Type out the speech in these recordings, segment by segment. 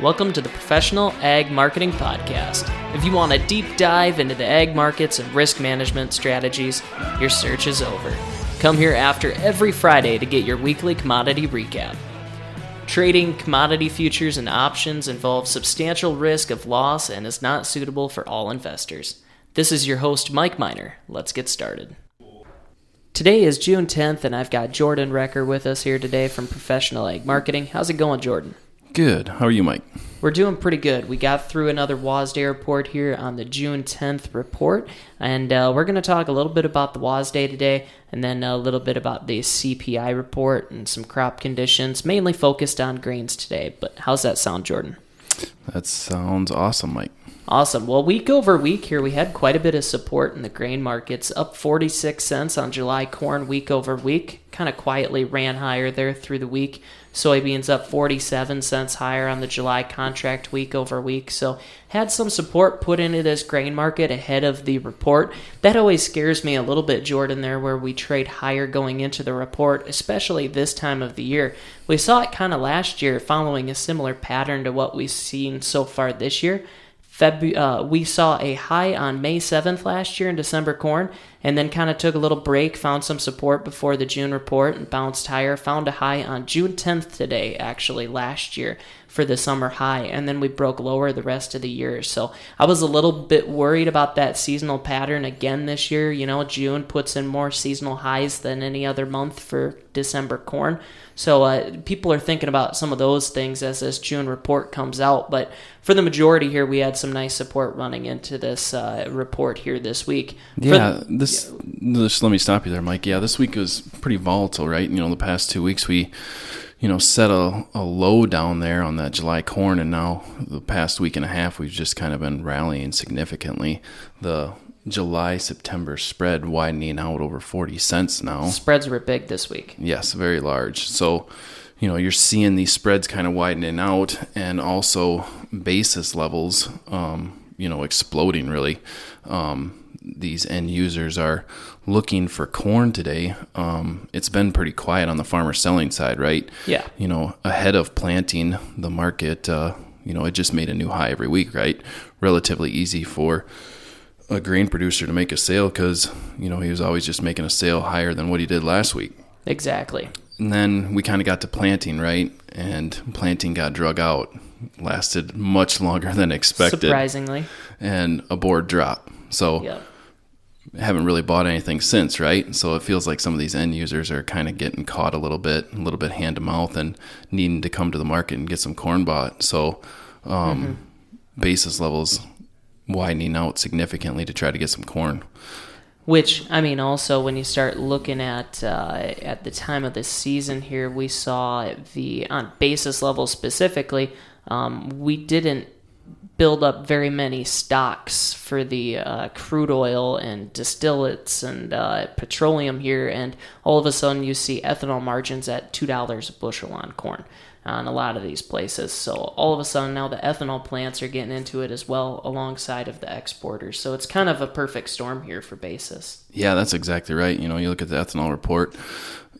Welcome to the Professional Ag Marketing Podcast. If you want a deep dive into the ag markets and risk management strategies, your search is over. Come here after every Friday to get your weekly commodity recap. Trading commodity futures and options involves substantial risk of loss and is not suitable for all investors. This is your host, Mike Miner. Let's get started. Today is June 10th, and I've got Jordan Recker with us here today from Professional Ag Marketing. How's it going, Jordan? Good. How are you, Mike? We're doing pretty good. We got through another WASDE report here on the June 10th report, and uh, we're going to talk a little bit about the WASDE today, and then a little bit about the CPI report and some crop conditions, mainly focused on grains today. But how's that sound, Jordan? That sounds awesome, Mike. Awesome. Well, week over week here, we had quite a bit of support in the grain markets, up 46 cents on July corn week over week. Kind of quietly ran higher there through the week. Soybeans up 47 cents higher on the July contract week over week. So, had some support put into this grain market ahead of the report. That always scares me a little bit, Jordan, there, where we trade higher going into the report, especially this time of the year. We saw it kind of last year, following a similar pattern to what we've seen so far this year. Febu- uh, we saw a high on May 7th last year in December corn, and then kind of took a little break, found some support before the June report, and bounced higher. Found a high on June 10th today, actually, last year for the summer high, and then we broke lower the rest of the year. So I was a little bit worried about that seasonal pattern again this year. You know, June puts in more seasonal highs than any other month for December corn. So uh, people are thinking about some of those things as this June report comes out. But for the majority here, we had some nice support running into this uh, report here this week. Yeah, this. Just let me stop you there, Mike. Yeah, this week was pretty volatile, right? You know, the past two weeks we you know, set a, a low down there on that July corn, and now the past week and a half, we've just kind of been rallying significantly. The July September spread widening out over 40 cents now. Spreads were big this week. Yes, very large. So, you know, you're seeing these spreads kind of widening out and also basis levels, um, you know, exploding really. Um, these end users are looking for corn today, um, it's been pretty quiet on the farmer selling side, right? Yeah. You know, ahead of planting, the market, uh, you know, it just made a new high every week, right? Relatively easy for a grain producer to make a sale because, you know, he was always just making a sale higher than what he did last week. Exactly. And then we kind of got to planting, right? And planting got drug out, lasted much longer than expected. Surprisingly. And a board drop. So, yep haven't really bought anything since, right? So it feels like some of these end users are kind of getting caught a little bit, a little bit hand to mouth, and needing to come to the market and get some corn bought. So um, mm-hmm. basis levels widening out significantly to try to get some corn. Which I mean, also when you start looking at uh, at the time of the season here, we saw the on basis levels specifically, um, we didn't build up very many stocks for the uh, crude oil and distillates and uh, petroleum here, and all of a sudden you see ethanol margins at two dollars a bushel on corn on a lot of these places. So all of a sudden now the ethanol plants are getting into it as well alongside of the exporters. So it's kind of a perfect storm here for basis. Yeah, that's exactly right. You know, you look at the ethanol report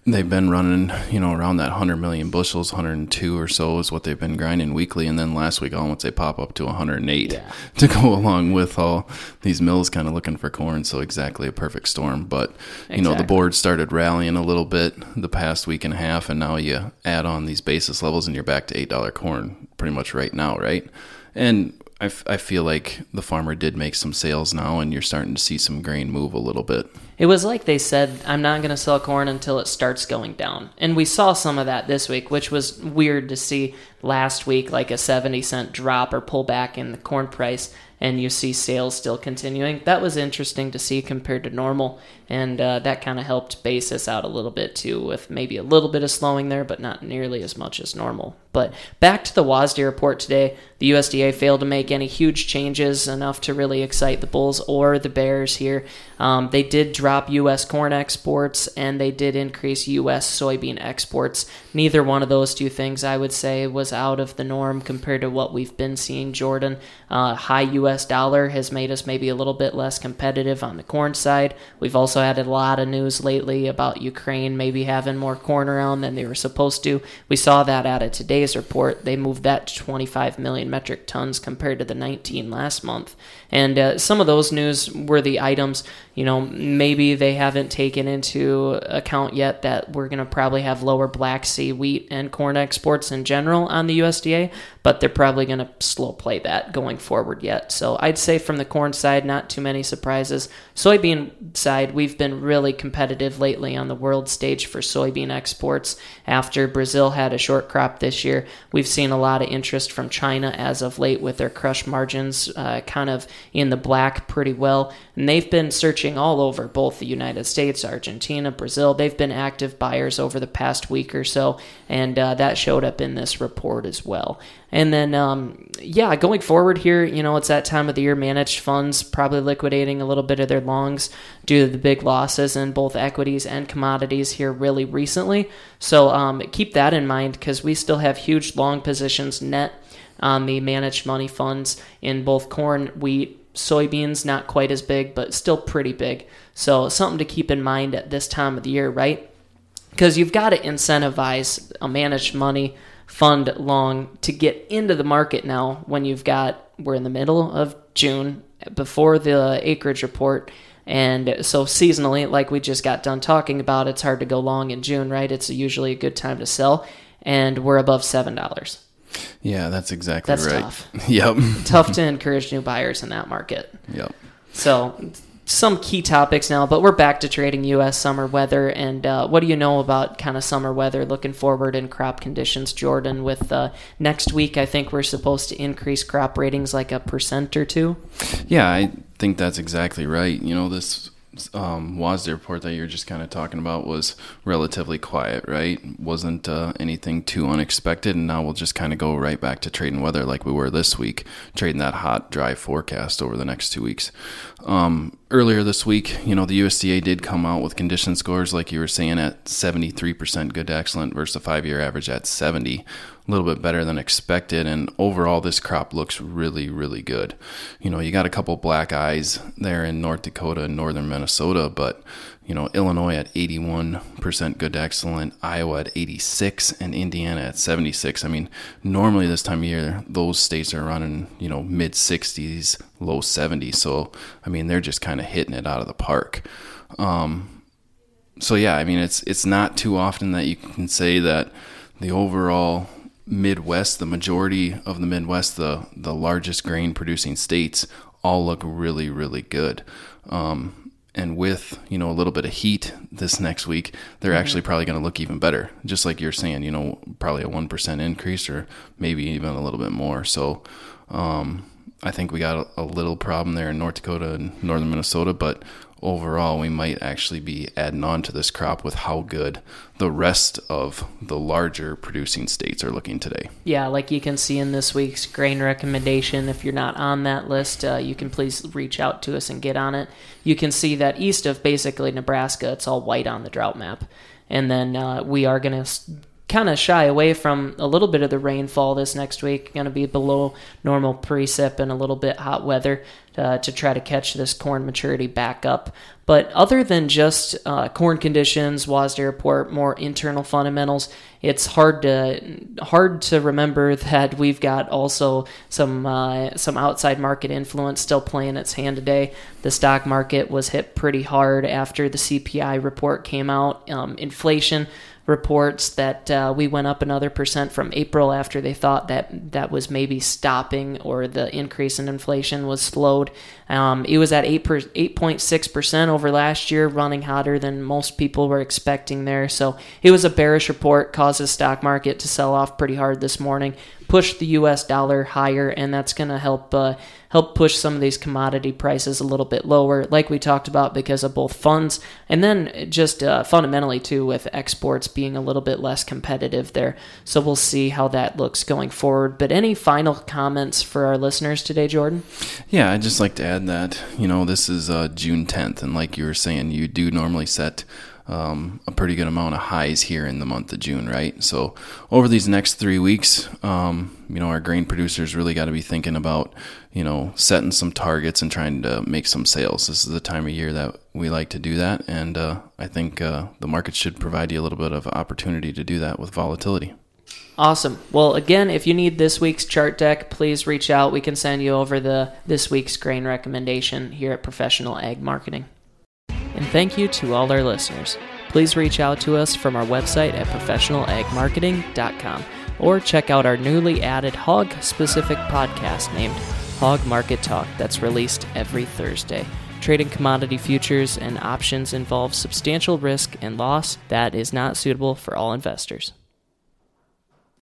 they've been running, you know, around that 100 million bushels, 102 or so is what they've been grinding weekly. And then last week, once they pop up to 108 yeah. to go along with all these mills kind of looking for corn. So exactly a perfect storm. But, you exactly. know, the board started rallying a little bit the past week and a half. And now you add on these basis levels and you're back to $8 corn pretty much right now, right? And I, f- I feel like the farmer did make some sales now, and you're starting to see some grain move a little bit. It was like they said, I'm not going to sell corn until it starts going down. And we saw some of that this week, which was weird to see last week, like a 70 cent drop or pullback in the corn price and you see sales still continuing. That was interesting to see compared to normal, and uh, that kind of helped basis out a little bit too, with maybe a little bit of slowing there, but not nearly as much as normal. But back to the WASDE report today, the USDA failed to make any huge changes enough to really excite the bulls or the bears here. Um, they did drop U.S. corn exports and they did increase U.S. soybean exports. Neither one of those two things, I would say, was out of the norm compared to what we've been seeing. Jordan, uh, high U.S U.S. dollar has made us maybe a little bit less competitive on the corn side. We've also had a lot of news lately about Ukraine maybe having more corn around than they were supposed to. We saw that out of today's report. They moved that to 25 million metric tons compared to the 19 last month. And uh, some of those news were the items, you know, maybe they haven't taken into account yet that we're going to probably have lower Black Sea wheat and corn exports in general on the USDA, but they're probably going to slow play that going forward yet. So I'd say from the corn side, not too many surprises. Soybean side, we've been really competitive lately on the world stage for soybean exports. After Brazil had a short crop this year, we've seen a lot of interest from China as of late with their crush margins uh, kind of in the black pretty well. And they've been searching all over both the United States, Argentina, Brazil. They've been active buyers over the past week or so, and uh, that showed up in this report as well. And then, um, yeah, going forward here, you know, it's that time of the year. Managed funds probably liquidating a little bit of their longs due to the big losses in both equities and commodities here really recently. So um, keep that in mind because we still have huge long positions net on the managed money funds in both corn, wheat, soybeans, not quite as big, but still pretty big. So something to keep in mind at this time of the year, right? Because you've got to incentivize a managed money fund long to get into the market now when you've got, we're in the middle of June before the acreage report. And so seasonally, like we just got done talking about, it's hard to go long in June, right? It's usually a good time to sell. And we're above $7. Yeah, that's exactly That's right. tough. Yep. Tough to encourage new buyers in that market. Yep. So, some key topics now, but we're back to trading U.S. summer weather. And uh, what do you know about kind of summer weather looking forward in crop conditions, Jordan? With uh, next week, I think we're supposed to increase crop ratings like a percent or two. Yeah, I think that's exactly right. You know, this um, WASDE report that you were just kind of talking about was relatively quiet, right? Wasn't uh, anything too unexpected, and now we'll just kind of go right back to trading weather like we were this week, trading that hot, dry forecast over the next two weeks. Um, earlier this week, you know, the USDA did come out with condition scores, like you were saying, at 73% good to excellent versus a five year average at 70 a little bit better than expected. And overall, this crop looks really, really good. You know, you got a couple black eyes there in North Dakota and northern Minnesota, but you know, Illinois at 81% good to excellent, Iowa at 86, and Indiana at 76. I mean, normally this time of year, those states are running, you know, mid 60s, low 70s. So, I mean, they're just kind of hitting it out of the park. Um, so yeah, I mean, it's it's not too often that you can say that the overall Midwest, the majority of the Midwest, the the largest grain producing states, all look really really good. Um, and with you know a little bit of heat this next week, they're mm-hmm. actually probably going to look even better. Just like you're saying, you know, probably a one percent increase or maybe even a little bit more. So. Um, I think we got a, a little problem there in North Dakota and northern Minnesota, but overall, we might actually be adding on to this crop with how good the rest of the larger producing states are looking today. Yeah, like you can see in this week's grain recommendation, if you're not on that list, uh, you can please reach out to us and get on it. You can see that east of basically Nebraska, it's all white on the drought map. And then uh, we are going to kind of shy away from a little bit of the rainfall this next week. Going to be below normal precip and a little bit hot weather uh, to try to catch this corn maturity back up. But other than just uh, corn conditions, WASDE report, more internal fundamentals, it's hard to hard to remember that we've got also some uh, some outside market influence still playing its hand today. The stock market was hit pretty hard after the CPI report came out. Um, inflation reports that uh, we went up another percent from April after they thought that that was maybe stopping or the increase in inflation was slowed. Um, it was at 8 8.6% over last year, running hotter than most people were expecting there. So it was a bearish report, caused the stock market to sell off pretty hard this morning push the U.S. dollar higher, and that's going to help uh, help push some of these commodity prices a little bit lower, like we talked about, because of both funds and then just uh, fundamentally too with exports being a little bit less competitive there. So we'll see how that looks going forward. But any final comments for our listeners today, Jordan? Yeah, I'd just like to add that you know this is uh, June 10th, and like you were saying, you do normally set um, a pretty good amount of highs here in the month of June, right? So over these next three weeks, um, you know, our grain producers really got to be thinking about, you know, setting some targets and trying to make some sales. This is the time of year that we like to do that, and uh, I think uh, the market should provide you a little bit of opportunity to do that with volatility. Awesome. Well, again, if you need this week's chart deck, please reach out. We can send you over the this week's grain recommendation here at Professional Ag Marketing. And thank you to all our listeners. Please reach out to us from our website at professionalagmarketing.com or check out our newly added hog specific podcast named Hog Market Talk that's released every Thursday. Trading commodity futures and options involves substantial risk and loss that is not suitable for all investors.